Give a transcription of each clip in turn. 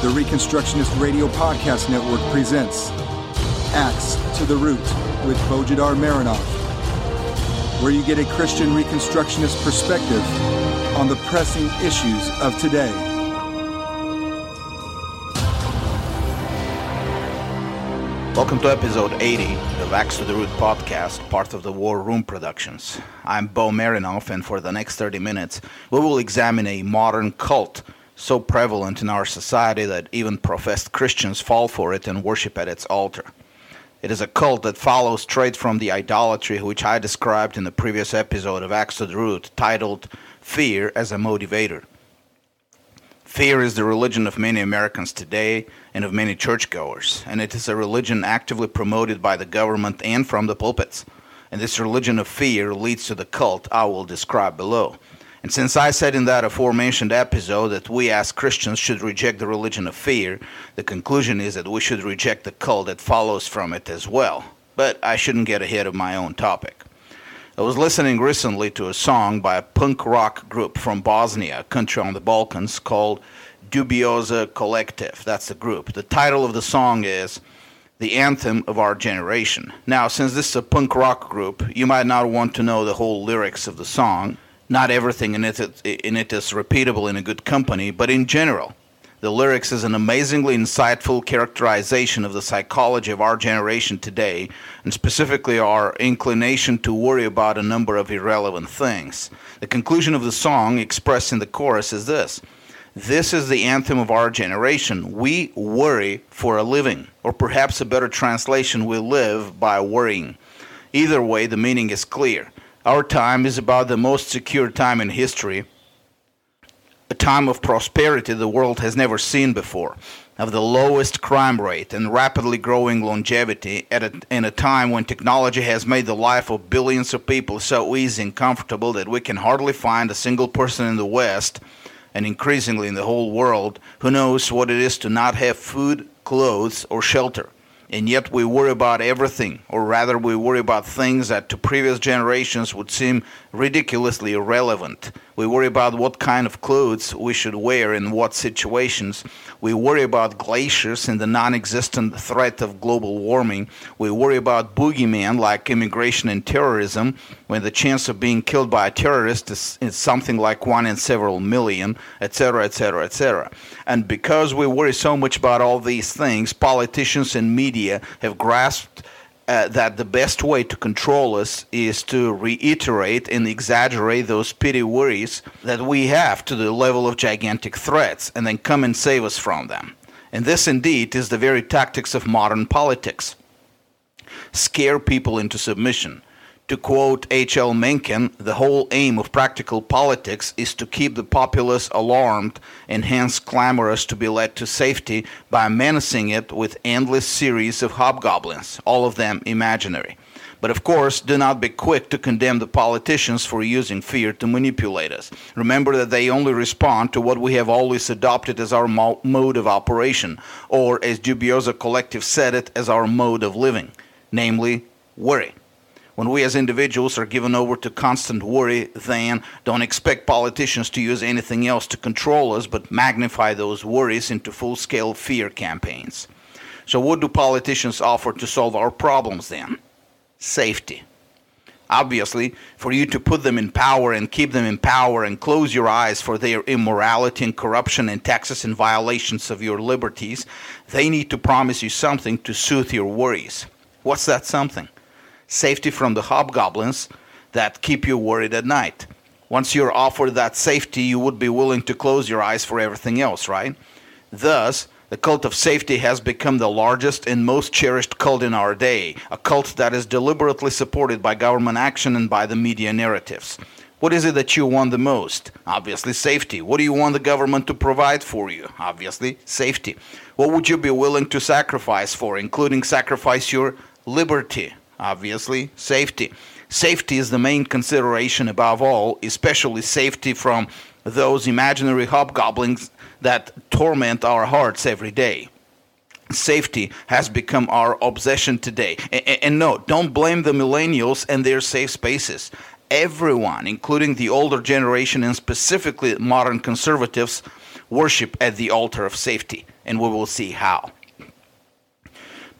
The Reconstructionist Radio Podcast Network presents Axe to the Root with Bojidar Marinov, where you get a Christian Reconstructionist perspective on the pressing issues of today. Welcome to episode 80 of Axe to the Root podcast, part of the War Room Productions. I'm Bo Marinov, and for the next 30 minutes, we will examine a modern cult so prevalent in our society that even professed Christians fall for it and worship at its altar. It is a cult that follows straight from the idolatry which I described in the previous episode of Axe to the Root, titled Fear as a Motivator. Fear is the religion of many Americans today and of many churchgoers, and it is a religion actively promoted by the government and from the pulpits. And this religion of fear leads to the cult I will describe below. And since I said in that aforementioned episode that we as Christians should reject the religion of fear, the conclusion is that we should reject the cult that follows from it as well. But I shouldn't get ahead of my own topic. I was listening recently to a song by a punk rock group from Bosnia, a country on the Balkans, called Dubioza Kolektiv. That's the group. The title of the song is The Anthem of Our Generation. Now, since this is a punk rock group, you might not want to know the whole lyrics of the song not everything in it, in it is repeatable in a good company, but in general, the lyrics is an amazingly insightful characterization of the psychology of our generation today, and specifically our inclination to worry about a number of irrelevant things. The conclusion of the song, expressed in the chorus, is this This is the anthem of our generation. We worry for a living, or perhaps a better translation, we live by worrying. Either way, the meaning is clear. Our time is about the most secure time in history, a time of prosperity the world has never seen before, of the lowest crime rate and rapidly growing longevity at a, in a time when technology has made the life of billions of people so easy and comfortable that we can hardly find a single person in the West and increasingly in the whole world who knows what it is to not have food, clothes, or shelter and yet we worry about everything, or rather, we worry about things that to previous generations would seem ridiculously irrelevant. We worry about what kind of clothes we should wear in what situations. We worry about glaciers and the non existent threat of global warming. We worry about boogeymen like immigration and terrorism, when the chance of being killed by a terrorist is, is something like one in several million, etc., etc., etc. And because we worry so much about all these things, politicians and media have grasped uh, that the best way to control us is to reiterate and exaggerate those petty worries that we have to the level of gigantic threats and then come and save us from them. And this indeed is the very tactics of modern politics scare people into submission to quote H.L. Mencken, the whole aim of practical politics is to keep the populace alarmed and hence clamorous to be led to safety by menacing it with endless series of hobgoblins, all of them imaginary. But of course, do not be quick to condemn the politicians for using fear to manipulate us. Remember that they only respond to what we have always adopted as our mo- mode of operation, or as Dubioza Kolektiv said it, as our mode of living, namely, worry. When we as individuals are given over to constant worry, then don't expect politicians to use anything else to control us but magnify those worries into full scale fear campaigns. So, what do politicians offer to solve our problems then? Safety. Obviously, for you to put them in power and keep them in power and close your eyes for their immorality and corruption and taxes and violations of your liberties, they need to promise you something to soothe your worries. What's that something? Safety from the hobgoblins that keep you worried at night. Once you're offered that safety, you would be willing to close your eyes for everything else, right? Thus, the cult of safety has become the largest and most cherished cult in our day, a cult that is deliberately supported by government action and by the media narratives. What is it that you want the most? Obviously, safety. What do you want the government to provide for you? Obviously, safety. What would you be willing to sacrifice for, including sacrifice your liberty? Obviously, safety. Safety is the main consideration above all, especially safety from those imaginary hobgoblins that torment our hearts every day. Safety has become our obsession today. And, no, don't blame the millennials and their safe spaces. Everyone, including the older generation and specifically modern conservatives, worship at the altar of safety, and we will see how.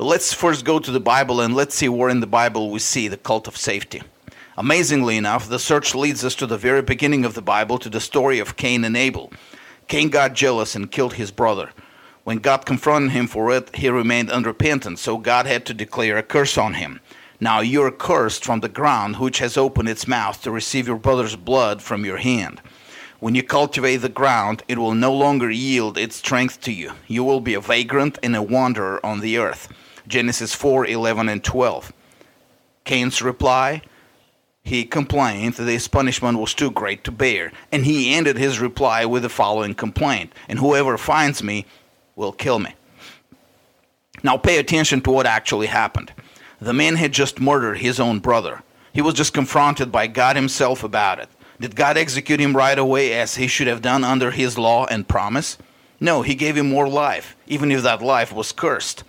Let's first go to the Bible and let's see where in the Bible we see the cult of safety. Amazingly enough, the search leads us to the very beginning of the Bible to the story of Cain and Abel. Cain got jealous and killed his brother. When God confronted him for it, he remained unrepentant, so God had to declare a curse on him. Now you are cursed from the ground, which has opened its mouth to receive your brother's blood from your hand. When you cultivate the ground, it will no longer yield its strength to you. You will be a vagrant and a wanderer on the earth. Genesis 4 11 and 12. Cain's reply he complained that his punishment was too great to bear, and he ended his reply with the following complaint And whoever finds me will kill me. Now pay attention to what actually happened. The man had just murdered his own brother. He was just confronted by God Himself about it. Did God execute him right away as He should have done under His law and promise? No, He gave him more life, even if that life was cursed.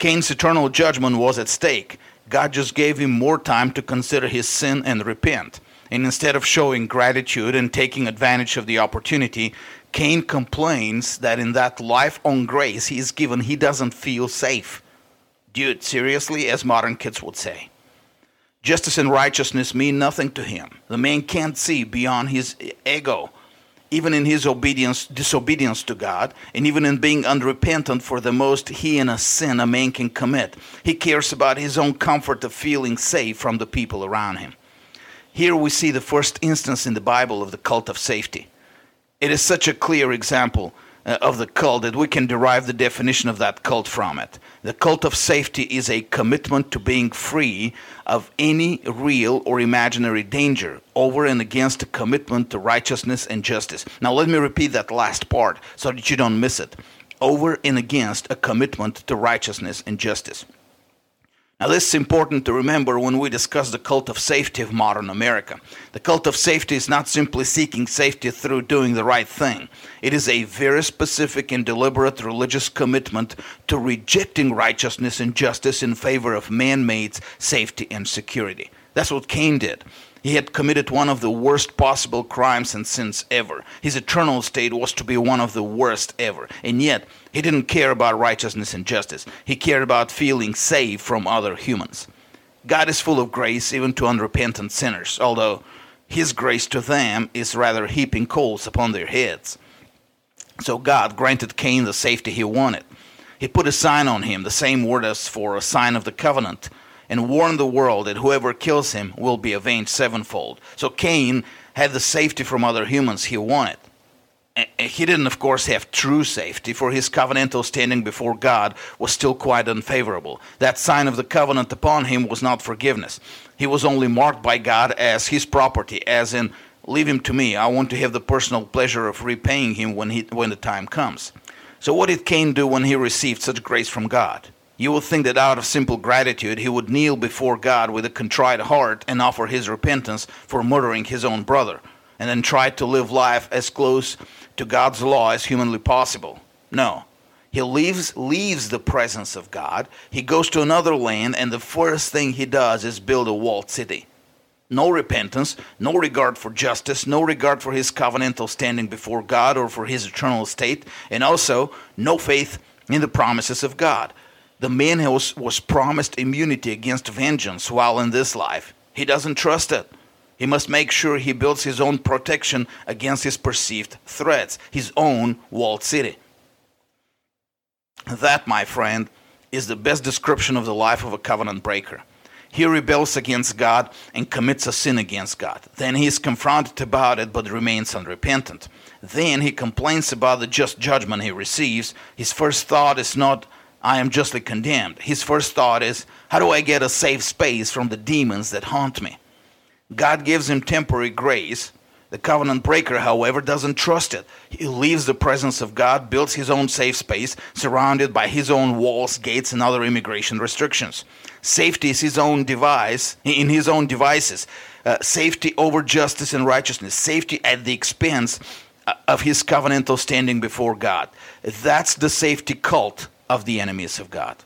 Cain's eternal judgment was at stake. God just gave him more time to consider his sin and repent. And instead of showing gratitude and taking advantage of the opportunity, Cain complains that in that life on grace he is given, he doesn't feel safe. Dude, seriously, as modern kids would say. Justice and righteousness mean nothing to him. The man can't see beyond his ego even in his obedience, disobedience to God, and even in being unrepentant for the most heinous sin a man can commit. He cares about his own comfort of feeling safe from the people around him. Here we see the first instance in the Bible of the cult of safety. It is such a clear example uh, of the cult that we can derive the definition of that cult from it. The cult of safety is a commitment to being free of any real or imaginary danger over and against a commitment to righteousness and justice. Now, let me repeat that last part so that you don't miss it. Over and against a commitment to righteousness and justice. Now, this is important to remember when we discuss the cult of safety of modern America. The cult of safety is not simply seeking safety through doing the right thing, it is a very specific and deliberate religious commitment to rejecting righteousness and justice in favor of man made safety and security. That's what Cain did. He had committed one of the worst possible crimes and sins ever. His eternal state was to be one of the worst ever. And yet, he didn't care about righteousness and justice. He cared about feeling safe from other humans. God is full of grace even to unrepentant sinners, although his grace to them is rather heaping coals upon their heads. So God granted Cain the safety he wanted. He put a sign on him, the same word as for a sign of the covenant and warn the world that whoever kills him will be avenged sevenfold. So Cain had the safety from other humans he wanted. He didn't, of course, have true safety, for his covenantal standing before God was still quite unfavorable. That sign of the covenant upon him was not forgiveness. He was only marked by God as his property, as in, leave him to me. I want to have the personal pleasure of repaying him when, he, when the time comes. So, what did Cain do when he received such grace from God? You would think that out of simple gratitude he would kneel before God with a contrite heart and offer his repentance for murdering his own brother, and then try to live life as close to God's law as humanly possible. No. He leaves, leaves the presence of God. He goes to another land, and the first thing he does is build a walled city. No repentance, no regard for justice, no regard for his covenantal standing before God or for his eternal state, and also no faith in the promises of God. The man was, was promised immunity against vengeance while in this life. He doesn't trust it. He must make sure he builds his own protection against his perceived threats, his own walled city. That, my friend, is the best description of the life of a covenant breaker. He rebels against God and commits a sin against God. Then he is confronted about it but remains unrepentant. Then he complains about the just judgment he receives. His first thought is not, I am justly condemned. His first thought is, How do I get a safe space from the demons that haunt me? God gives him temporary grace. The covenant breaker, however, doesn't trust it. He leaves the presence of God, builds his own safe space, surrounded by his own walls, gates, and other immigration restrictions. Safety is his own device, in his own devices. Uh, safety over justice and righteousness. Safety at the expense uh, of his covenantal standing before God. That's the safety cult of the enemies of God.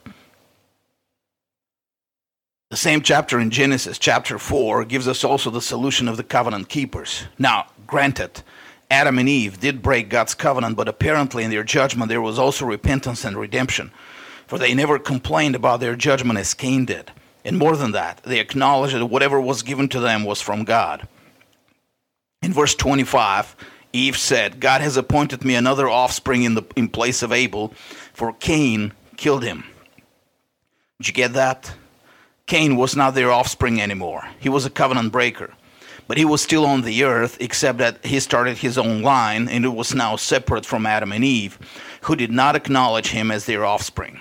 The same chapter in Genesis, chapter 4, gives us also the solution of the covenant keepers. Now, granted, Adam and Eve did break God's covenant, but apparently in their judgment there was also repentance and redemption. For they never complained about their judgment as Cain did. And more than that, they acknowledged that whatever was given to them was from God. In verse 25, Eve said, God has appointed me another offspring in, the, in place of Abel, for Cain killed him. Did you get that? Cain was not their offspring anymore. He was a covenant breaker. But he was still on the earth, except that he started his own line, and it was now separate from Adam and Eve, who did not acknowledge him as their offspring.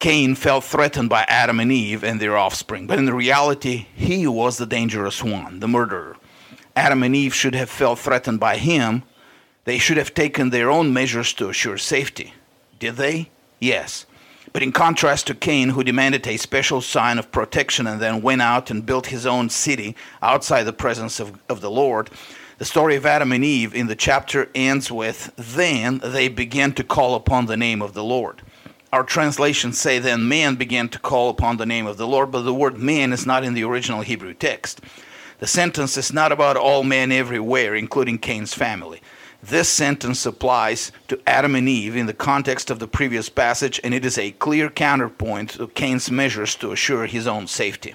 Cain felt threatened by Adam and Eve and their offspring, but in reality, he was the dangerous one, the murderer. Adam and Eve should have felt threatened by him. They should have taken their own measures to assure safety. Did they? Yes. But in contrast to Cain, who demanded a special sign of protection and then went out and built his own city outside the presence of, of the Lord, the story of Adam and Eve in the chapter ends with Then they began to call upon the name of the Lord. Our translations say, Then man began to call upon the name of the Lord, but the word man is not in the original Hebrew text. The sentence is not about all men everywhere, including Cain's family. This sentence applies to Adam and Eve in the context of the previous passage, and it is a clear counterpoint to Cain's measures to assure his own safety.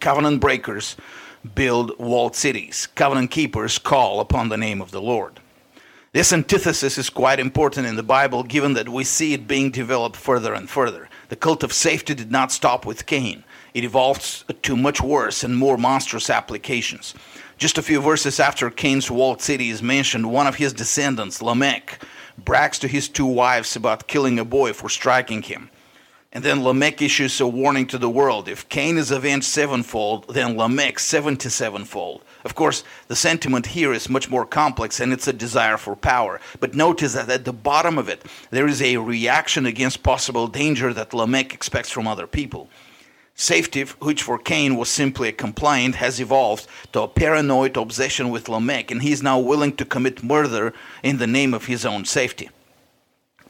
Covenant breakers build walled cities, covenant keepers call upon the name of the Lord. This antithesis is quite important in the Bible, given that we see it being developed further and further. The cult of safety did not stop with Cain, it evolves to much worse and more monstrous applications. Just a few verses after Cain's walled city is mentioned, one of his descendants, Lamech, brags to his two wives about killing a boy for striking him. And then Lamech issues a warning to the world if Cain is avenged sevenfold, then Lamech seventy sevenfold. Of course, the sentiment here is much more complex and it's a desire for power. But notice that at the bottom of it, there is a reaction against possible danger that Lamech expects from other people. Safety, which for Cain was simply a complaint, has evolved to a paranoid obsession with Lamech, and he is now willing to commit murder in the name of his own safety.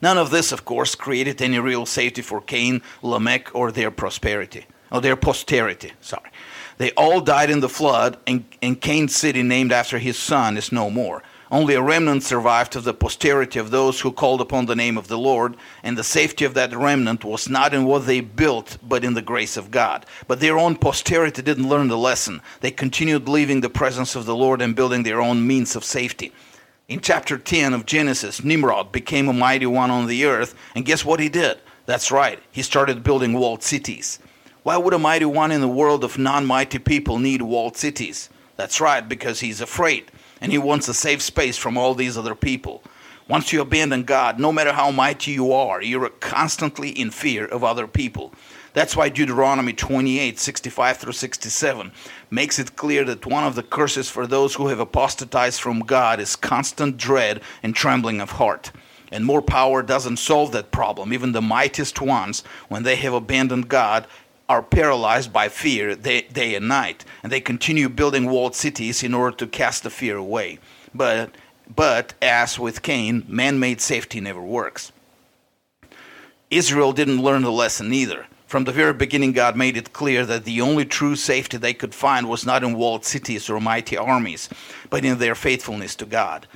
None of this, of course, created any real safety for Cain, Lamech, or their prosperity, or their posterity. Sorry. They all died in the flood, and, and Cain's city, named after his son, is no more. Only a remnant survived of the posterity of those who called upon the name of the Lord, and the safety of that remnant was not in what they built, but in the grace of God. But their own posterity didn't learn the lesson. They continued leaving the presence of the Lord and building their own means of safety. In chapter 10 of Genesis, Nimrod became a mighty one on the earth, and guess what he did? That's right, he started building walled cities. Why would a mighty one in the world of non mighty people need walled cities? That's right, because he's afraid and he wants a safe space from all these other people. Once you abandon God, no matter how mighty you are, you're constantly in fear of other people. That's why Deuteronomy 28 65 through 67 makes it clear that one of the curses for those who have apostatized from God is constant dread and trembling of heart. And more power doesn't solve that problem. Even the mightiest ones, when they have abandoned God, are paralyzed by fear day, day and night, and they continue building walled cities in order to cast the fear away. But, but as with Cain, man made safety never works. Israel didn't learn the lesson either. From the very beginning, God made it clear that the only true safety they could find was not in walled cities or mighty armies, but in their faithfulness to God.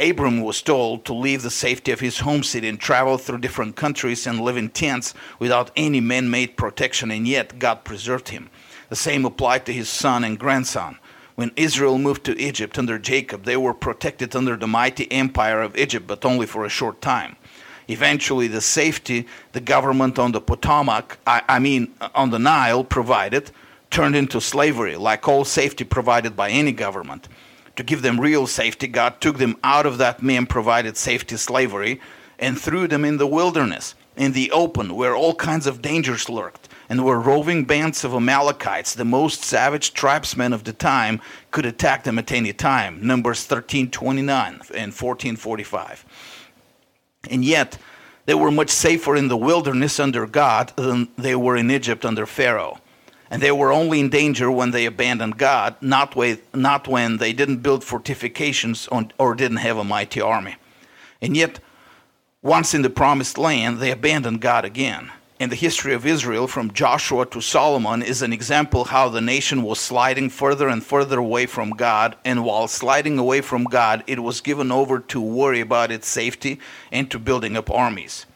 Abram was told to leave the safety of his home city and travel through different countries and live in tents without any man made protection, and yet God preserved him. The same applied to his son and grandson. When Israel moved to Egypt under Jacob, they were protected under the mighty empire of Egypt, but only for a short time. Eventually, the safety the government on the Potomac, I, I mean uh, on the Nile, provided turned into slavery, like all safety provided by any government to give them real safety, God took them out of that man provided safety slavery and threw them in the wilderness, in the open, where all kinds of dangers lurked, and where roving bands of Amalekites, the most savage tribesmen of the time, could attack them at any time. Numbers 1329 and 1445. And yet, they were much safer in the wilderness under God than they were in Egypt under Pharaoh and they were only in danger when they abandoned God, not, with, not when they didn't build fortifications on, or didn't have a mighty army. And yet, once in the promised land, they abandoned God again. In the history of Israel from Joshua to Solomon is an example how the nation was sliding further and further away from God and while sliding away from God it was given over to worry about its safety and to building up armies.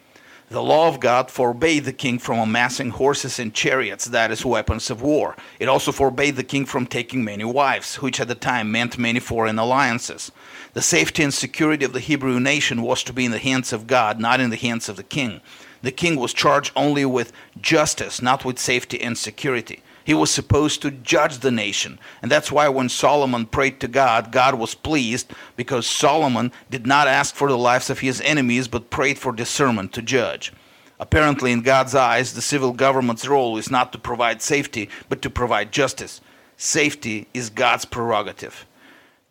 The law of God forbade the king from amassing horses and chariots, that is, weapons of war. It also forbade the king from taking many wives, which at the time meant many foreign alliances. The safety and security of the Hebrew nation was to be in the hands of God, not in the hands of the king. The king was charged only with justice, not with safety and security. He was supposed to judge the nation. And that's why when Solomon prayed to God, God was pleased because Solomon did not ask for the lives of his enemies, but prayed for discernment to judge. Apparently, in God's eyes, the civil government's role is not to provide safety, but to provide justice. Safety is God's prerogative.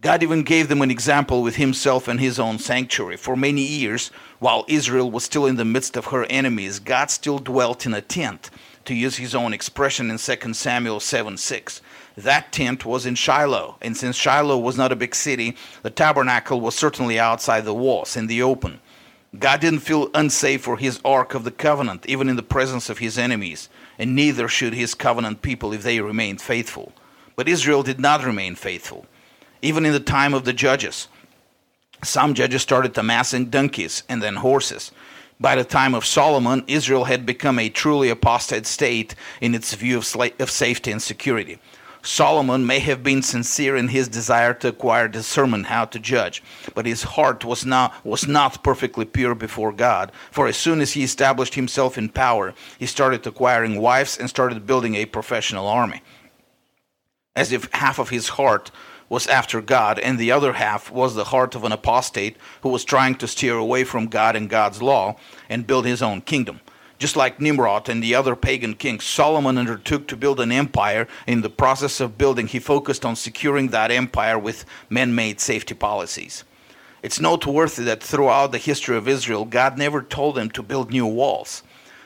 God even gave them an example with himself and his own sanctuary. For many years, while Israel was still in the midst of her enemies, God still dwelt in a tent to use his own expression in 2 Samuel 7 6. That tent was in Shiloh, and since Shiloh was not a big city, the tabernacle was certainly outside the walls, in the open. God didn't feel unsafe for his Ark of the Covenant, even in the presence of his enemies, and neither should his covenant people if they remained faithful. But Israel did not remain faithful. Even in the time of the judges, some judges started amassing donkeys and then horses. By the time of Solomon, Israel had become a truly apostate state in its view of, sla- of safety and security. Solomon may have been sincere in his desire to acquire discernment how to judge, but his heart was not, was not perfectly pure before God. For as soon as he established himself in power, he started acquiring wives and started building a professional army. As if half of his heart was after God, and the other half was the heart of an apostate who was trying to steer away from God and God's law and build his own kingdom. Just like Nimrod and the other pagan kings, Solomon undertook to build an empire. In the process of building, he focused on securing that empire with man made safety policies. It's noteworthy that throughout the history of Israel, God never told them to build new walls.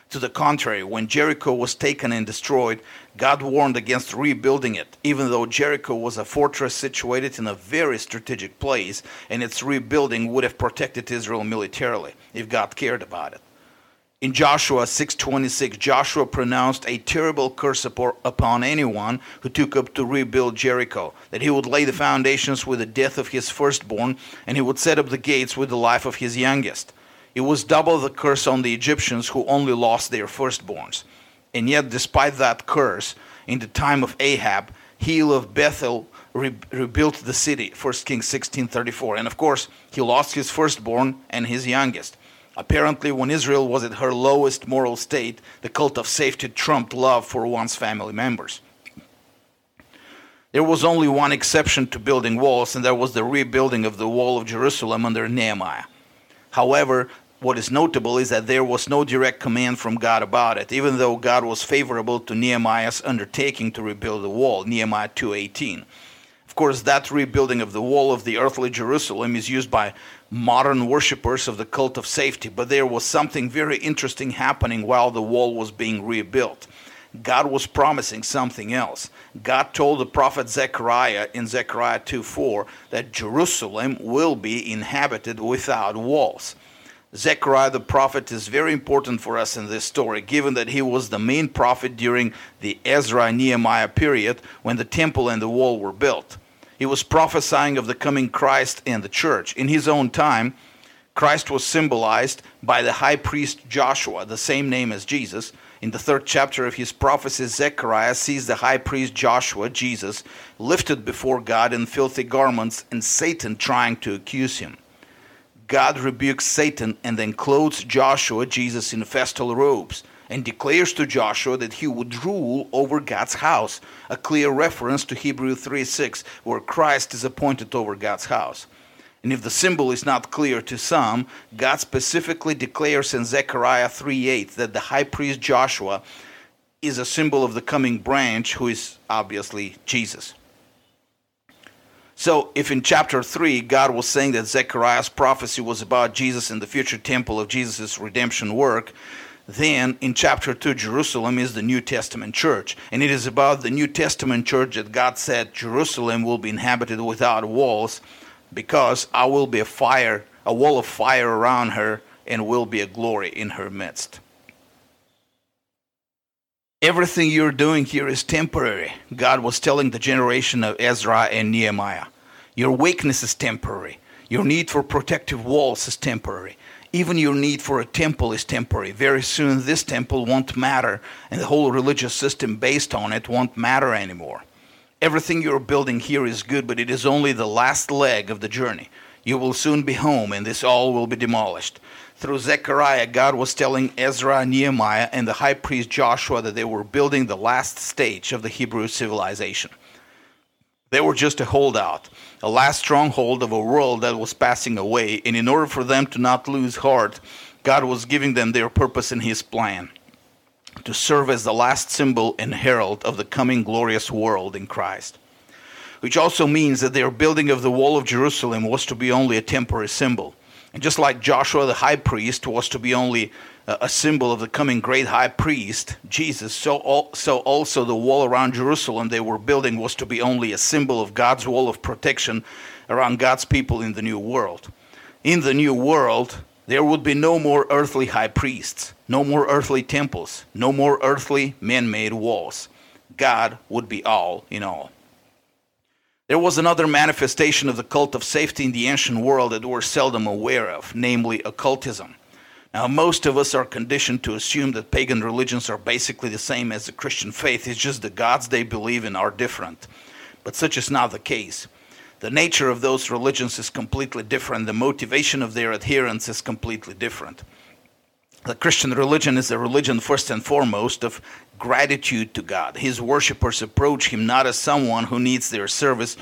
To the contrary, when Jericho was taken and destroyed, God warned against rebuilding it, even though Jericho was a fortress situated in a very strategic place, and its rebuilding would have protected Israel militarily if God cared about it. In Joshua 6:26, Joshua pronounced a terrible curse upon anyone who took up to rebuild Jericho, that he would lay the foundations with the death of his firstborn, and he would set up the gates with the life of his youngest. It was double the curse on the Egyptians who only lost their firstborns. And yet, despite that curse, in the time of Ahab, Hiel of Bethel re- rebuilt the city, 1 Kings 16:34. And of course, he lost his firstborn and his youngest. Apparently, when Israel was at her lowest moral state, the cult of safety trumped love for one's family members. There was only one exception to building walls, and that was the rebuilding of the wall of Jerusalem under Nehemiah. However, what is notable is that there was no direct command from God about it, even though God was favorable to Nehemiah's undertaking to rebuild the wall, Nehemiah 2:18. Of course, that rebuilding of the wall of the earthly Jerusalem is used by modern worshippers of the cult of safety, but there was something very interesting happening while the wall was being rebuilt. God was promising something else. God told the prophet Zechariah in Zechariah 2:4 that Jerusalem will be inhabited without walls. Zechariah the prophet is very important for us in this story, given that he was the main prophet during the Ezra Nehemiah period when the temple and the wall were built. He was prophesying of the coming Christ and the church. In his own time, Christ was symbolized by the high priest Joshua, the same name as Jesus. In the third chapter of his prophecy, Zechariah sees the high priest Joshua, Jesus, lifted before God in filthy garments and Satan trying to accuse him. God rebukes Satan and then clothes Joshua, Jesus, in festal robes and declares to Joshua that he would rule over God's house, a clear reference to Hebrew 3:6, where Christ is appointed over God's house. And if the symbol is not clear to some, God specifically declares in Zechariah 3:8 that the high priest Joshua is a symbol of the coming branch, who is obviously Jesus. So, if in chapter 3 God was saying that Zechariah's prophecy was about Jesus and the future temple of Jesus' redemption work, then in chapter 2 Jerusalem is the New Testament church. And it is about the New Testament church that God said Jerusalem will be inhabited without walls because I will be a fire, a wall of fire around her and will be a glory in her midst. Everything you're doing here is temporary. God was telling the generation of Ezra and Nehemiah. Your weakness is temporary. Your need for protective walls is temporary. Even your need for a temple is temporary. Very soon, this temple won't matter, and the whole religious system based on it won't matter anymore. Everything you're building here is good, but it is only the last leg of the journey. You will soon be home, and this all will be demolished. Through Zechariah, God was telling Ezra, Nehemiah, and the high priest Joshua that they were building the last stage of the Hebrew civilization. They were just a holdout, a last stronghold of a world that was passing away, and in order for them to not lose heart, God was giving them their purpose in His plan to serve as the last symbol and herald of the coming glorious world in Christ. Which also means that their building of the wall of Jerusalem was to be only a temporary symbol. And just like Joshua the high priest was to be only a symbol of the coming great high priest, Jesus, so, so also the wall around Jerusalem they were building was to be only a symbol of God's wall of protection around God's people in the new world. In the new world, there would be no more earthly high priests, no more earthly temples, no more earthly man made walls. God would be all in all. There was another manifestation of the cult of safety in the ancient world that we're seldom aware of, namely occultism. Now, most of us are conditioned to assume that pagan religions are basically the same as the Christian faith, it's just the gods they believe in are different. But such is not the case. The nature of those religions is completely different, the motivation of their adherents is completely different. The Christian religion is a religion, first and foremost, of gratitude to God. His worshippers approach Him not as someone who needs their service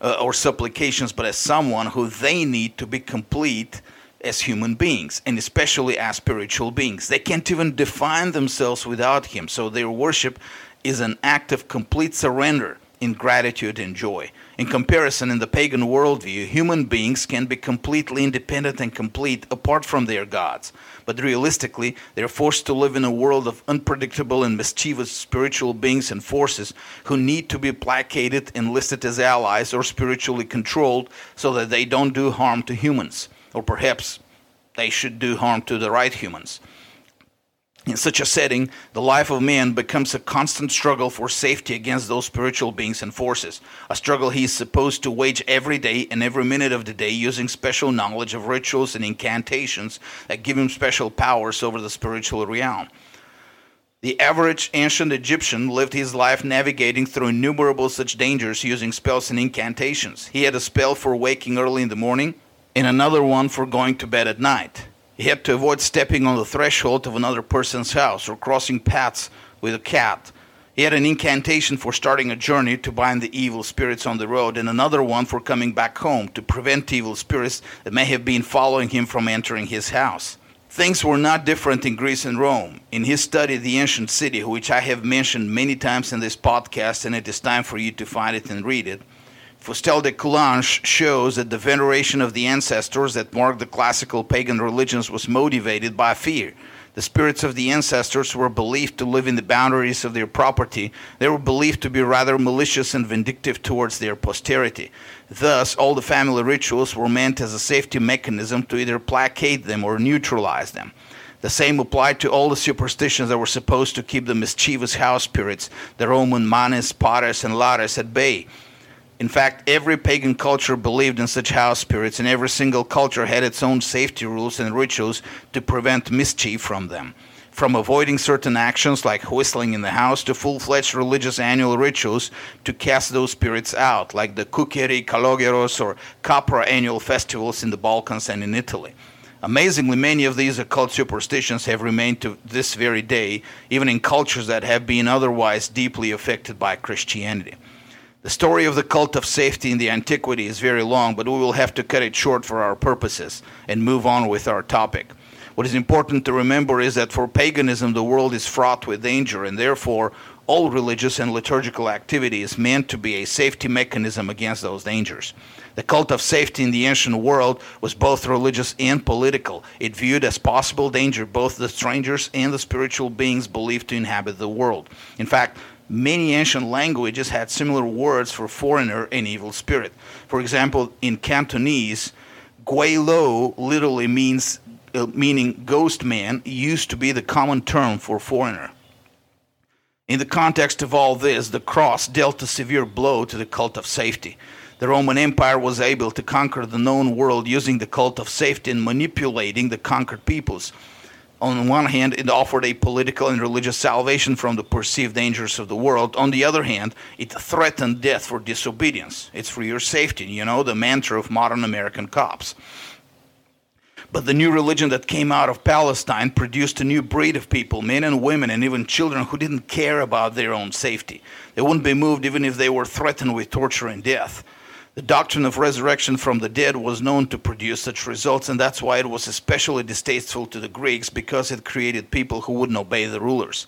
uh, or supplications, but as someone who they need to be complete as human beings, and especially as spiritual beings. They can't even define themselves without Him, so their worship is an act of complete surrender in gratitude and joy. In comparison, in the pagan worldview, human beings can be completely independent and complete apart from their gods. But realistically, they are forced to live in a world of unpredictable and mischievous spiritual beings and forces who need to be placated, enlisted as allies, or spiritually controlled so that they don't do harm to humans. Or perhaps they should do harm to the right humans. In such a setting, the life of man becomes a constant struggle for safety against those spiritual beings and forces, a struggle he is supposed to wage every day and every minute of the day using special knowledge of rituals and incantations that give him special powers over the spiritual realm. The average ancient Egyptian lived his life navigating through innumerable such dangers using spells and incantations. He had a spell for waking early in the morning and another one for going to bed at night. He had to avoid stepping on the threshold of another person's house or crossing paths with a cat. He had an incantation for starting a journey to bind the evil spirits on the road, and another one for coming back home to prevent evil spirits that may have been following him from entering his house. Things were not different in Greece and Rome. In his study the ancient city, which I have mentioned many times in this podcast, and it is time for you to find it and read it, Fustel de Coulanges shows that the veneration of the ancestors that marked the classical pagan religions was motivated by fear. The spirits of the ancestors were believed to live in the boundaries of their property. They were believed to be rather malicious and vindictive towards their posterity. Thus, all the family rituals were meant as a safety mechanism to either placate them or neutralize them. The same applied to all the superstitions that were supposed to keep the mischievous house spirits, the Roman manes, patres, and lares, at bay. In fact, every pagan culture believed in such house spirits, and every single culture had its own safety rules and rituals to prevent mischief from them. From avoiding certain actions like whistling in the house to full fledged religious annual rituals to cast those spirits out, like the Kukeri, Kalogeros, or Capra annual festivals in the Balkans and in Italy. Amazingly, many of these occult superstitions have remained to this very day, even in cultures that have been otherwise deeply affected by Christianity. The story of the cult of safety in the antiquity is very long, but we will have to cut it short for our purposes and move on with our topic. What is important to remember is that for paganism, the world is fraught with danger, and therefore, all religious and liturgical activity is meant to be a safety mechanism against those dangers. The cult of safety in the ancient world was both religious and political. It viewed as possible danger both the strangers and the spiritual beings believed to inhabit the world. In fact, many ancient languages had similar words for foreigner and evil spirit. For example, in Cantonese, Gui Lo literally means uh, meaning ghost man used to be the common term for foreigner. In the context of all this, the cross dealt a severe blow to the cult of safety. The Roman Empire was able to conquer the known world using the cult of safety and manipulating the conquered peoples. On one hand, it offered a political and religious salvation from the perceived dangers of the world. On the other hand, it threatened death for disobedience. It's for your safety, you know, the mantra of modern American cops. But the new religion that came out of Palestine produced a new breed of people, men and women, and even children who didn't care about their own safety. They wouldn't be moved even if they were threatened with torture and death. The doctrine of resurrection from the dead was known to produce such results, and that's why it was especially distasteful to the Greeks because it created people who wouldn't obey the rulers.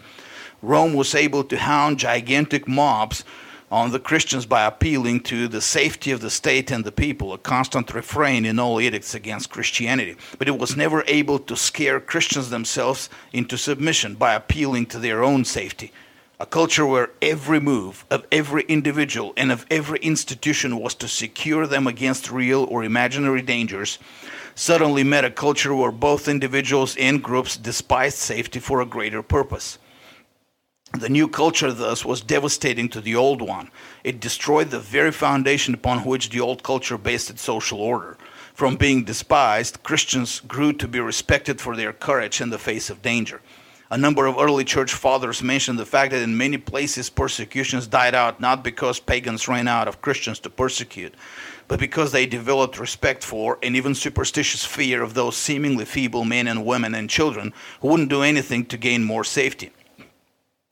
Rome was able to hound gigantic mobs on the Christians by appealing to the safety of the state and the people, a constant refrain in all edicts against Christianity. But it was never able to scare Christians themselves into submission by appealing to their own safety. A culture where every move of every individual and of every institution was to secure them against real or imaginary dangers suddenly met a culture where both individuals and groups despised safety for a greater purpose. The new culture, thus, was devastating to the old one. It destroyed the very foundation upon which the old culture based its social order. From being despised, Christians grew to be respected for their courage in the face of danger. A number of early church fathers mentioned the fact that in many places persecutions died out not because pagans ran out of Christians to persecute, but because they developed respect for and even superstitious fear of those seemingly feeble men and women and children who wouldn't do anything to gain more safety.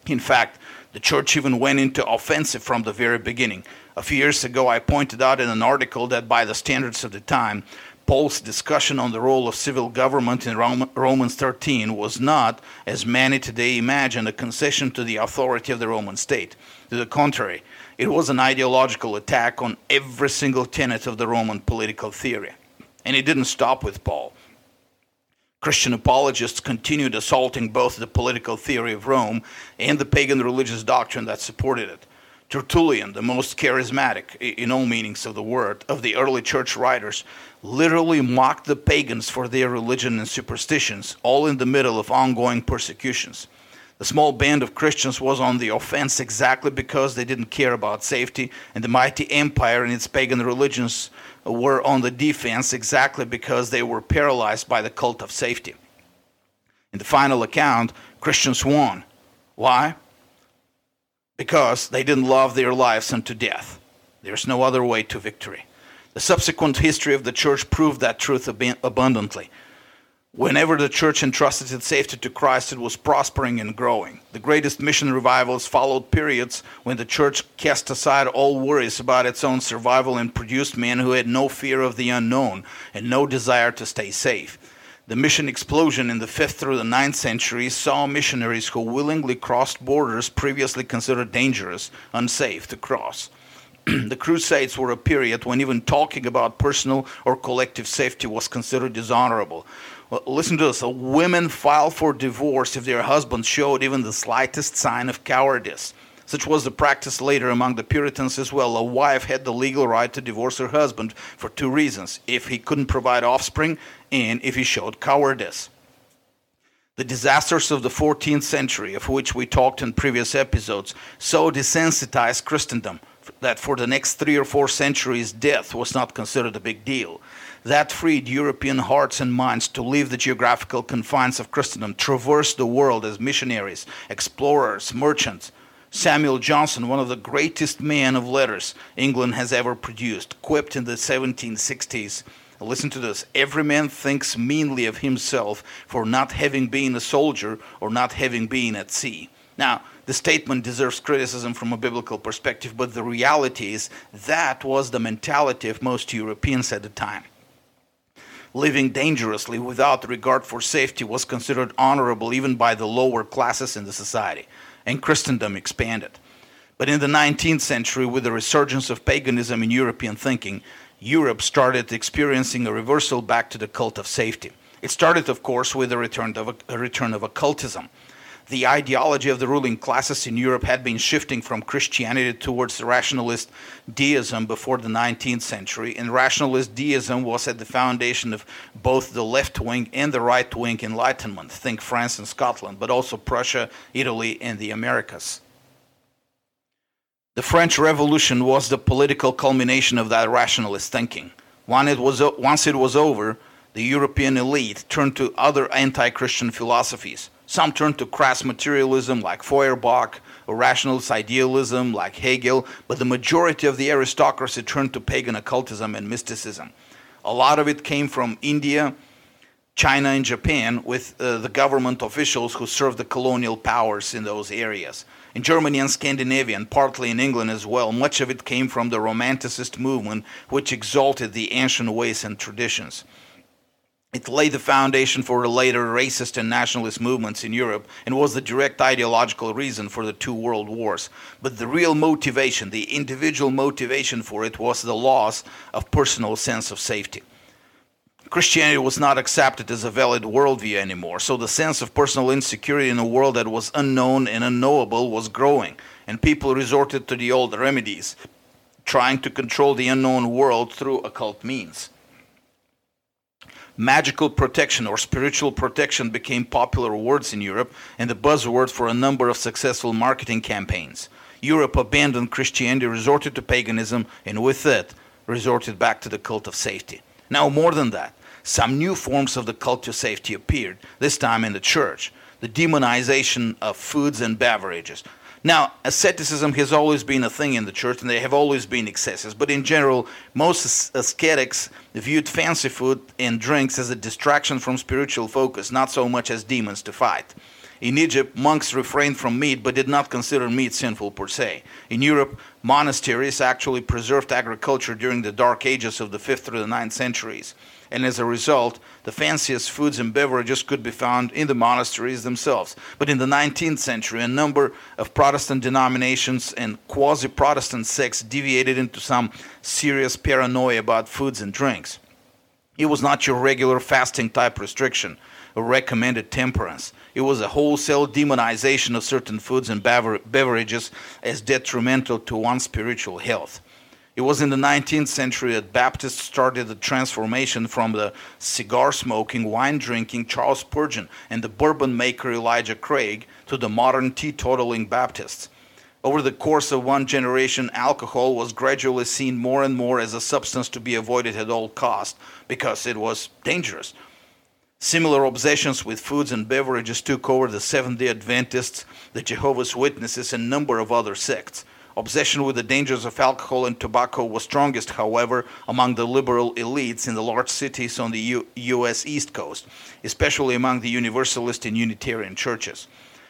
In fact, the church even went into offensive from the very beginning. A few years ago, I pointed out in an article that by the standards of the time, Paul's discussion on the role of civil government in Romans 13 was not, as many today imagine, a concession to the authority of the Roman state. To the contrary, it was an ideological attack on every single tenet of the Roman political theory. And it didn't stop with Paul. Christian apologists continued assaulting both the political theory of Rome and the pagan religious doctrine that supported it. Tertullian, the most charismatic, in all meanings of the word, of the early church writers, literally mocked the pagans for their religion and superstitions, all in the middle of ongoing persecutions. The small band of Christians was on the offense exactly because they didn't care about safety, and the mighty empire and its pagan religions were on the defense exactly because they were paralyzed by the cult of safety. In the final account, Christians won. Why? Because they didn't love their lives unto death. There's no other way to victory. The subsequent history of the church proved that truth abundantly. Whenever the church entrusted its safety to Christ, it was prospering and growing. The greatest mission revivals followed periods when the church cast aside all worries about its own survival and produced men who had no fear of the unknown and no desire to stay safe. The mission explosion in the 5th through the 9th centuries saw missionaries who willingly crossed borders previously considered dangerous, unsafe to cross. the Crusades were a period when even talking about personal or collective safety was considered dishonorable well, listen to this. A women filed for divorce if their husband showed even the slightest sign of cowardice. Such was the practice later among the Puritans as well. A wife had the legal right to divorce her husband for two reasons if he couldn't provide offspring and if he showed cowardice. The disasters of the 14th century, of which we talked in previous episodes, so desensitized Christendom that for the next three or four centuries, death was not considered a big deal. That freed European hearts and minds to leave the geographical confines of Christendom, traverse the world as missionaries, explorers, merchants. Samuel Johnson, one of the greatest men of letters England has ever produced, quipped in the 1760s. Listen to this. Every man thinks meanly of himself for not having been a soldier or not having been at sea. Now, the statement deserves criticism from a biblical perspective, but the reality is that was the mentality of most Europeans at the time living dangerously without regard for safety was considered honorable even by the lower classes in the society, and Christendom expanded. But in the 19th century, with the resurgence of paganism in European thinking, Europe started experiencing a reversal back to the cult of safety. It started, of course, with the return of, a, return of occultism the ideology of the ruling classes in Europe had been shifting from Christianity towards rationalist deism before the 19th century, and rationalist deism was at the foundation of both the left wing and the right wing Enlightenment. Think France and Scotland, but also Prussia, Italy, and the Americas. The French Revolution was the political culmination of that rationalist thinking. It was, once it was over, the European elite turned to other anti Christian philosophies. Some turned to crass materialism like Feuerbach, or rationalist idealism like Hegel, but the majority of the aristocracy turned to pagan occultism and mysticism. A lot of it came from India, China, and Japan, with uh, the government officials who served the colonial powers in those areas. In Germany and Scandinavia, and partly in England as well, much of it came from the Romanticist movement, which exalted the ancient ways and traditions. It laid the foundation for later racist and nationalist movements in Europe and was the direct ideological reason for the two world wars. But the real motivation, the individual motivation for it, was the loss of personal sense of safety. Christianity was not accepted as a valid worldview anymore, so the sense of personal insecurity in a world that was unknown and unknowable was growing, and people resorted to the old remedies, trying to control the unknown world through occult means magical protection or spiritual protection became popular words in Europe and the buzzword for a number of successful marketing campaigns. Europe abandoned Christianity, resorted to paganism, and with it, resorted back to the cult of safety. Now, more than that, some new forms of the cult of safety appeared, this time in the church. The demonization of foods and beverages, now, asceticism has always been a thing in the church, and there have always been excesses. But in general, most ascetics viewed fancy food and drinks as a distraction from spiritual focus, not so much as demons to fight. In Egypt, monks refrained from meat but did not consider meat sinful per se. In Europe, monasteries actually preserved agriculture during the dark ages of the 5th through the 9th centuries and as a result, the fanciest foods and beverages could be found in the monasteries themselves. But in the 19th century, a number of Protestant denominations and quasi Protestant sects deviated into some serious paranoia about foods and drinks. It was not your regular fasting type restriction recommended temperance. It was a wholesale demonization of certain foods and beverages as detrimental to one's spiritual health. It was in the 19th century that Baptists started the transformation from the cigar smoking, wine drinking Charles Spurgeon and the bourbon maker Elijah Craig to the modern teetotaling Baptists. Over the course of one generation, alcohol was gradually seen more and more as a substance to be avoided at all cost because it was dangerous. Similar obsessions with foods and beverages took over the Seventh day Adventists, the Jehovah's Witnesses, and a number of other sects. Obsession with the dangers of alcohol and tobacco was strongest, however, among the liberal elites in the large cities on the U- U.S. East Coast, especially among the Universalist and Unitarian churches.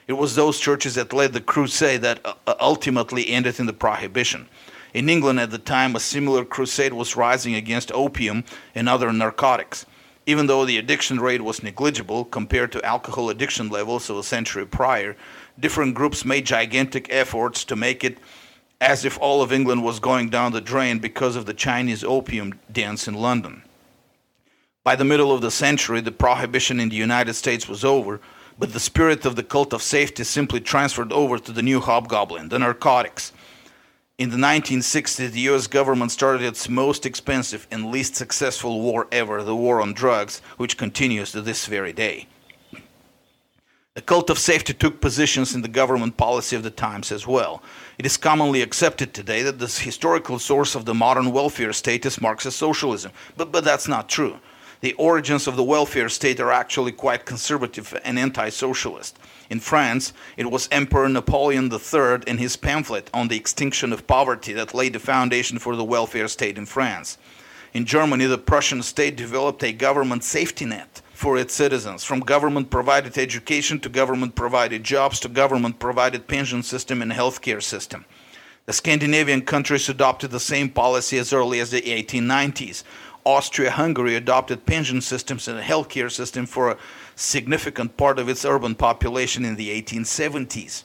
It was those churches that led the crusade that uh, uh, ultimately ended in the prohibition. In England at the time, a similar crusade was rising against opium and other narcotics. Even though the addiction rate was negligible compared to alcohol addiction levels of a century prior, different groups made gigantic efforts to make it as if all of England was going down the drain because of the Chinese opium dens in London. By the middle of the century, the prohibition in the United States was over, but the spirit of the cult of safety simply transferred over to the new hobgoblin, the narcotics. In the 1960s, the US government started its most expensive and least successful war ever, the war on drugs, which continues to this very day. The cult of safety took positions in the government policy of the times as well. It is commonly accepted today that the historical source of the modern welfare state is Marxist socialism, but, but that's not true. The origins of the welfare state are actually quite conservative and anti socialist. In France, it was Emperor Napoleon III and his pamphlet on the extinction of poverty that laid the foundation for the welfare state in France. In Germany, the Prussian state developed a government safety net for its citizens, from government provided education to government provided jobs to government provided pension system and healthcare system. The Scandinavian countries adopted the same policy as early as the 1890s. Austria Hungary adopted pension systems and a healthcare system for a significant part of its urban population in the 1870s.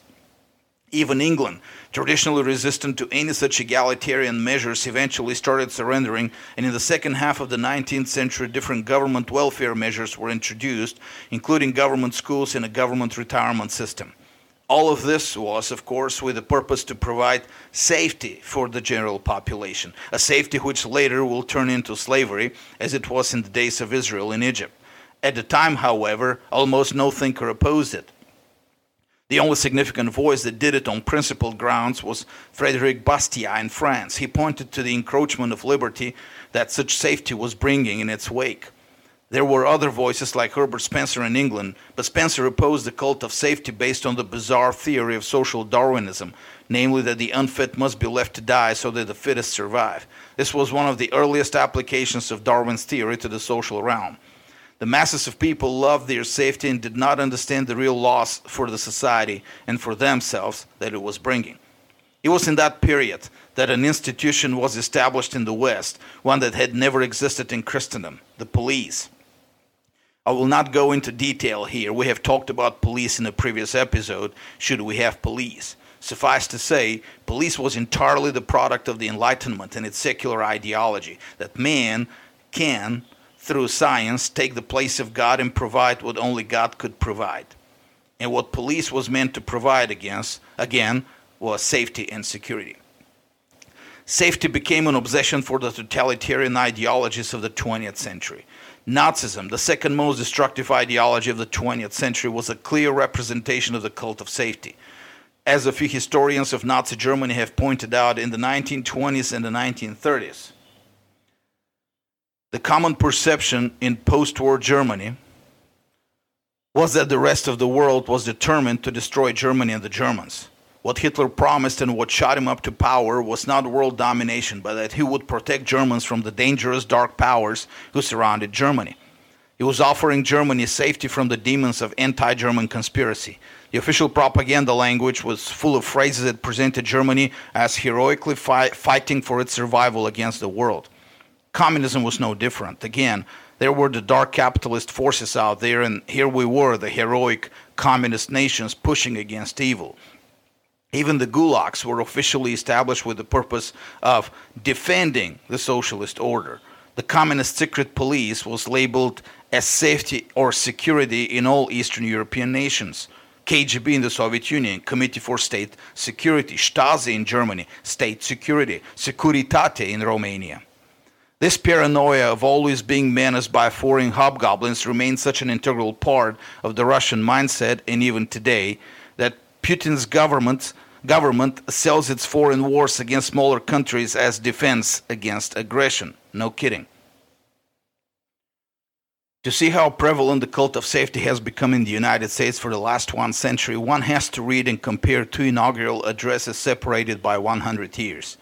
Even England, traditionally resistant to any such egalitarian measures, eventually started surrendering, and in the second half of the 19th century, different government welfare measures were introduced, including government schools and a government retirement system. All of this was, of course, with the purpose to provide safety for the general population, a safety which later will turn into slavery, as it was in the days of Israel in Egypt. At the time, however, almost no thinker opposed it. The only significant voice that did it on principled grounds was Frederick Bastiat in France. He pointed to the encroachment of liberty that such safety was bringing in its wake. There were other voices like Herbert Spencer in England, but Spencer opposed the cult of safety based on the bizarre theory of social Darwinism, namely that the unfit must be left to die so that the fittest survive. This was one of the earliest applications of Darwin's theory to the social realm. The masses of people loved their safety and did not understand the real loss for the society and for themselves that it was bringing. It was in that period that an institution was established in the West, one that had never existed in Christendom the police. I will not go into detail here. We have talked about police in a previous episode. Should we have police? Suffice to say, police was entirely the product of the Enlightenment and its secular ideology that man can through science, take the place of God and provide what only God could provide. And what police was meant to provide against, again, was safety and security. Safety became an obsession for the totalitarian ideologies of the 20th century. Nazism, the second most destructive ideology of the 20th century, was a clear representation of the cult of safety. As a few historians of Nazi Germany have pointed out, in the 1920s and the 1930s, the common perception in post war Germany was that the rest of the world was determined to destroy Germany and the Germans. What Hitler promised and what shot him up to power was not world domination, but that he would protect Germans from the dangerous dark powers who surrounded Germany. He was offering Germany safety from the demons of anti German conspiracy. The official propaganda language was full of phrases that presented Germany as heroically fi- fighting for its survival against the world. Communism was no different. Again, there were the dark capitalist forces out there, and here we were, the heroic communist nations pushing against evil. Even the gulags were officially established with the purpose of defending the socialist order. The communist secret police was labeled as safety or security in all Eastern European nations. KGB in the Soviet Union, Committee for State Security, Stasi in Germany, State Security, Securitate in Romania. This paranoia of always being menaced by foreign hobgoblins remains such an integral part of the Russian mindset, and even today, that Putin's government government sells its foreign wars against smaller countries as defense against aggression. No kidding. To see how prevalent the cult of safety has become in the United States for the last one century, one has to read and compare two inaugural addresses separated by 100 years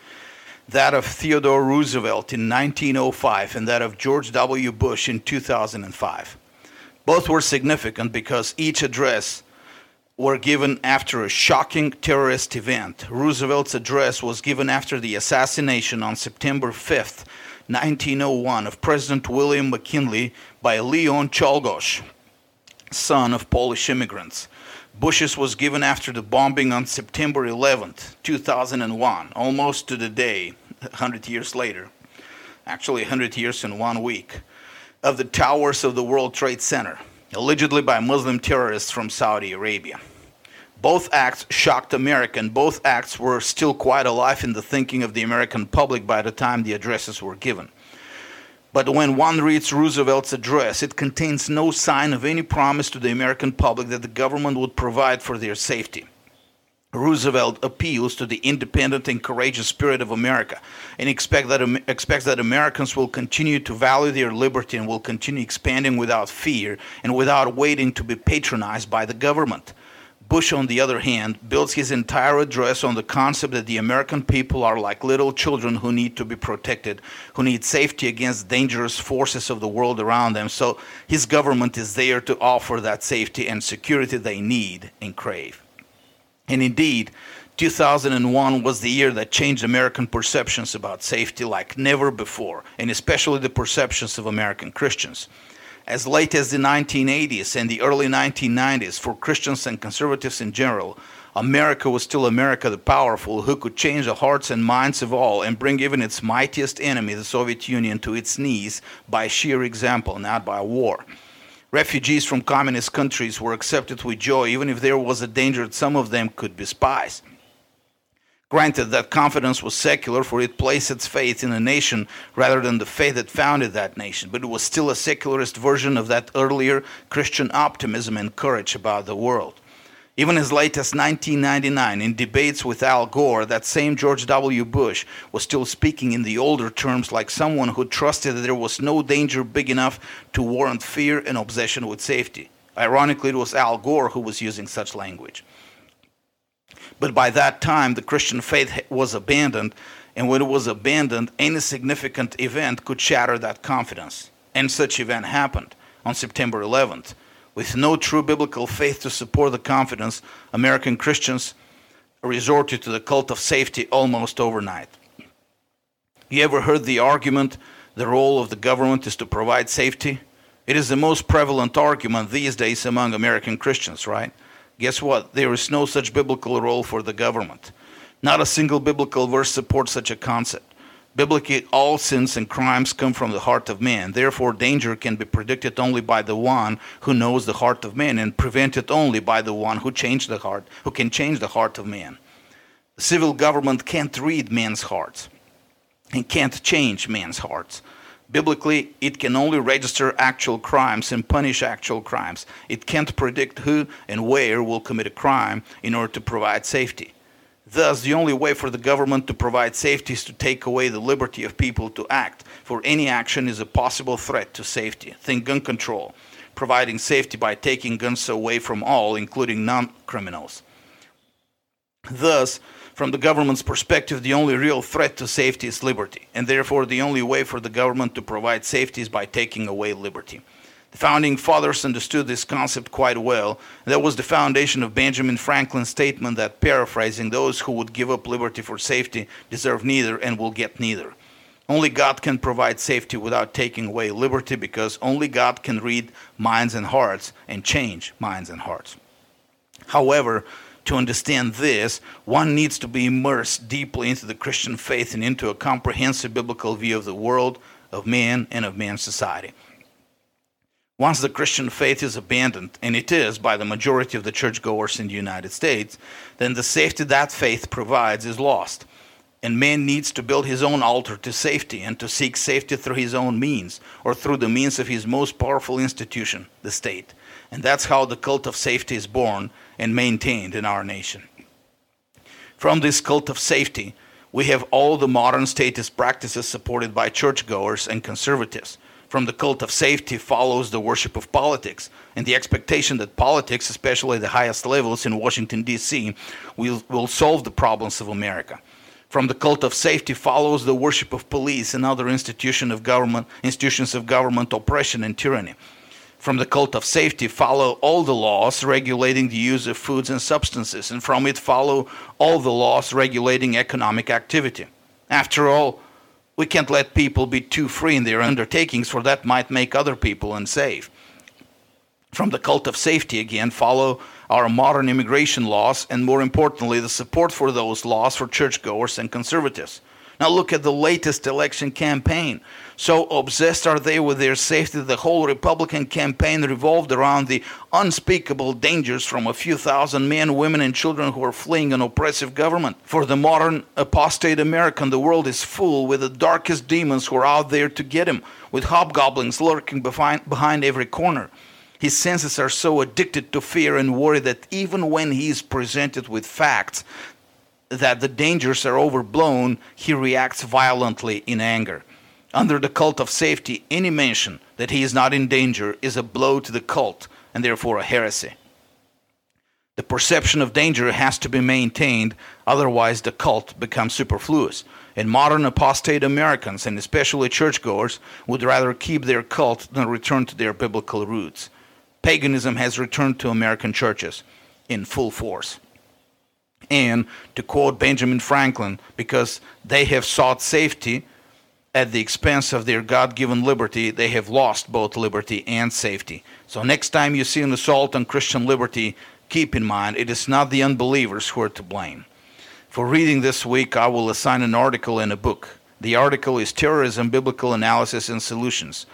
that of Theodore Roosevelt in 1905 and that of George W. Bush in 2005. Both were significant because each address were given after a shocking terrorist event. Roosevelt's address was given after the assassination on September 5th, 1901 of President William McKinley by Leon Czolgosz, son of Polish immigrants. Bush's was given after the bombing on September 11th, 2001, almost to the day, 100 years later, actually 100 years in one week, of the towers of the World Trade Center, allegedly by Muslim terrorists from Saudi Arabia. Both acts shocked America, and both acts were still quite alive in the thinking of the American public by the time the addresses were given. But when one reads Roosevelt's address, it contains no sign of any promise to the American public that the government would provide for their safety. Roosevelt appeals to the independent and courageous spirit of America and expect that, expects that Americans will continue to value their liberty and will continue expanding without fear and without waiting to be patronized by the government. Bush, on the other hand, builds his entire address on the concept that the American people are like little children who need to be protected, who need safety against dangerous forces of the world around them. So his government is there to offer that safety and security they need and crave. And indeed, 2001 was the year that changed American perceptions about safety like never before, and especially the perceptions of American Christians as late as the 1980s and the early 1990s for Christians and conservatives in general, America was still America the powerful who could change the hearts and minds of all and bring even its mightiest enemy, the Soviet Union, to its knees by sheer example, not by war. Refugees from communist countries were accepted with joy, even if there was a danger that some of them could be spies. Granted, that confidence was secular, for it placed its faith in a nation rather than the faith that founded that nation, but it was still a secularist version of that earlier Christian optimism and courage about the world. Even as late as 1999, in debates with Al Gore, that same George W. Bush was still speaking in the older terms like someone who trusted that there was no danger big enough to warrant fear and obsession with safety. Ironically, it was Al Gore who was using such language. But by that time, the Christian faith was abandoned, and when it was abandoned, any significant event could shatter that confidence. And such event happened on September 11th. With no true biblical faith to support the confidence, American Christians resorted to the cult of safety almost overnight. You ever heard the argument the role of the government is to provide safety? It is the most prevalent argument these days among American Christians, right? Guess what? There is no such biblical role for the government. Not a single biblical verse supports such a concept. Biblically, all sins and crimes come from the heart of man. Therefore, danger can be predicted only by the one who knows the heart of man and prevented only by the one who changed the heart, who can change the heart of man. The civil government can't read men's hearts and can't change men's hearts. Biblically, it can only register actual crimes and punish actual crimes. It can't predict who and where will commit a crime in order to provide safety. Thus, the only way for the government to provide safety is to take away the liberty of people to act, for any action is a possible threat to safety. Think gun control, providing safety by taking guns away from all, including non criminals. Thus, from the government's perspective, the only real threat to safety is liberty, and therefore the only way for the government to provide safety is by taking away liberty. The founding fathers understood this concept quite well. That was the foundation of Benjamin Franklin's statement that, paraphrasing, those who would give up liberty for safety deserve neither and will get neither. Only God can provide safety without taking away liberty because only God can read minds and hearts and change minds and hearts. However, to understand this, one needs to be immersed deeply into the Christian faith and into a comprehensive biblical view of the world, of man, and of man's society. Once the Christian faith is abandoned, and it is by the majority of the churchgoers in the United States, then the safety that faith provides is lost. And man needs to build his own altar to safety and to seek safety through his own means or through the means of his most powerful institution, the state. And that's how the cult of safety is born and maintained in our nation. From this cult of safety, we have all the modern statist practices supported by churchgoers and conservatives from the cult of safety follows the worship of politics and the expectation that politics, especially the highest levels in Washington, D.C., will, will solve the problems of America. From the cult of safety follows the worship of police and other institution of government, institutions of government oppression and tyranny. From the cult of safety follow all the laws regulating the use of foods and substances, and from it follow all the laws regulating economic activity. After all, we can't let people be too free in their undertakings, for that might make other people unsafe. From the cult of safety, again, follow our modern immigration laws, and more importantly, the support for those laws for churchgoers and conservatives. Now look at the latest election campaign. So obsessed are they with their safety, the whole Republican campaign revolved around the unspeakable dangers from a few thousand men, women, and children who are fleeing an oppressive government. For the modern apostate American, the world is full with the darkest demons who are out there to get him, with hobgoblins lurking behind, behind every corner. His senses are so addicted to fear and worry that even when he is presented with facts that the dangers are overblown, he reacts violently in anger. Under the cult of safety, any mention that he is not in danger is a blow to the cult and therefore a heresy. The perception of danger has to be maintained, otherwise, the cult becomes superfluous. And modern apostate Americans, and especially churchgoers, would rather keep their cult than return to their biblical roots. Paganism has returned to American churches in full force and to quote Benjamin Franklin, because they have sought safety at the expense of their God given liberty, they have lost both liberty and safety. So, next time you see an assault on Christian liberty, keep in mind it is not the unbelievers who are to blame. For reading this week, I will assign an article in a book. The article is Terrorism, Biblical Analysis and Solutions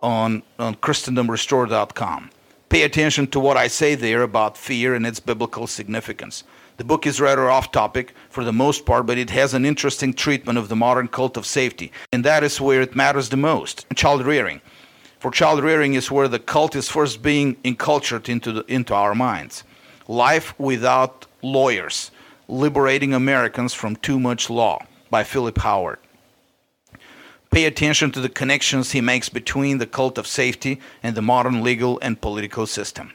on, on ChristendomRestored.com. Pay attention to what I say there about fear and its biblical significance. The book is rather off topic for the most part, but it has an interesting treatment of the modern cult of safety, and that is where it matters the most child rearing. For child rearing is where the cult is first being incultured into, the, into our minds. Life Without Lawyers Liberating Americans from Too Much Law by Philip Howard. Pay attention to the connections he makes between the cult of safety and the modern legal and political system.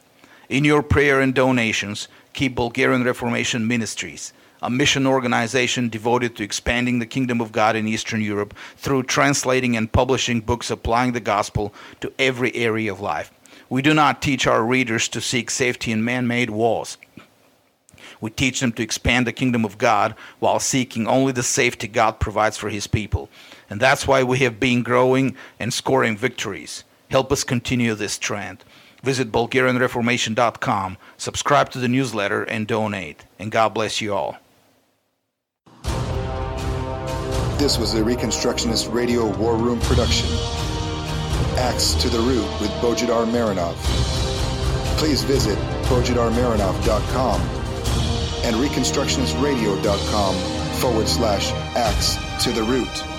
In your prayer and donations, keep Bulgarian Reformation Ministries, a mission organization devoted to expanding the kingdom of God in Eastern Europe through translating and publishing books applying the gospel to every area of life. We do not teach our readers to seek safety in man made walls. We teach them to expand the kingdom of God while seeking only the safety God provides for his people. And that's why we have been growing and scoring victories. Help us continue this trend. Visit BulgarianReformation.com, subscribe to the newsletter, and donate. And God bless you all. This was a Reconstructionist Radio War Room production. Axe to the Root with Bojidar Marinov. Please visit bojidarmarinov.com and reconstructionistradio.com forward slash axe to the root.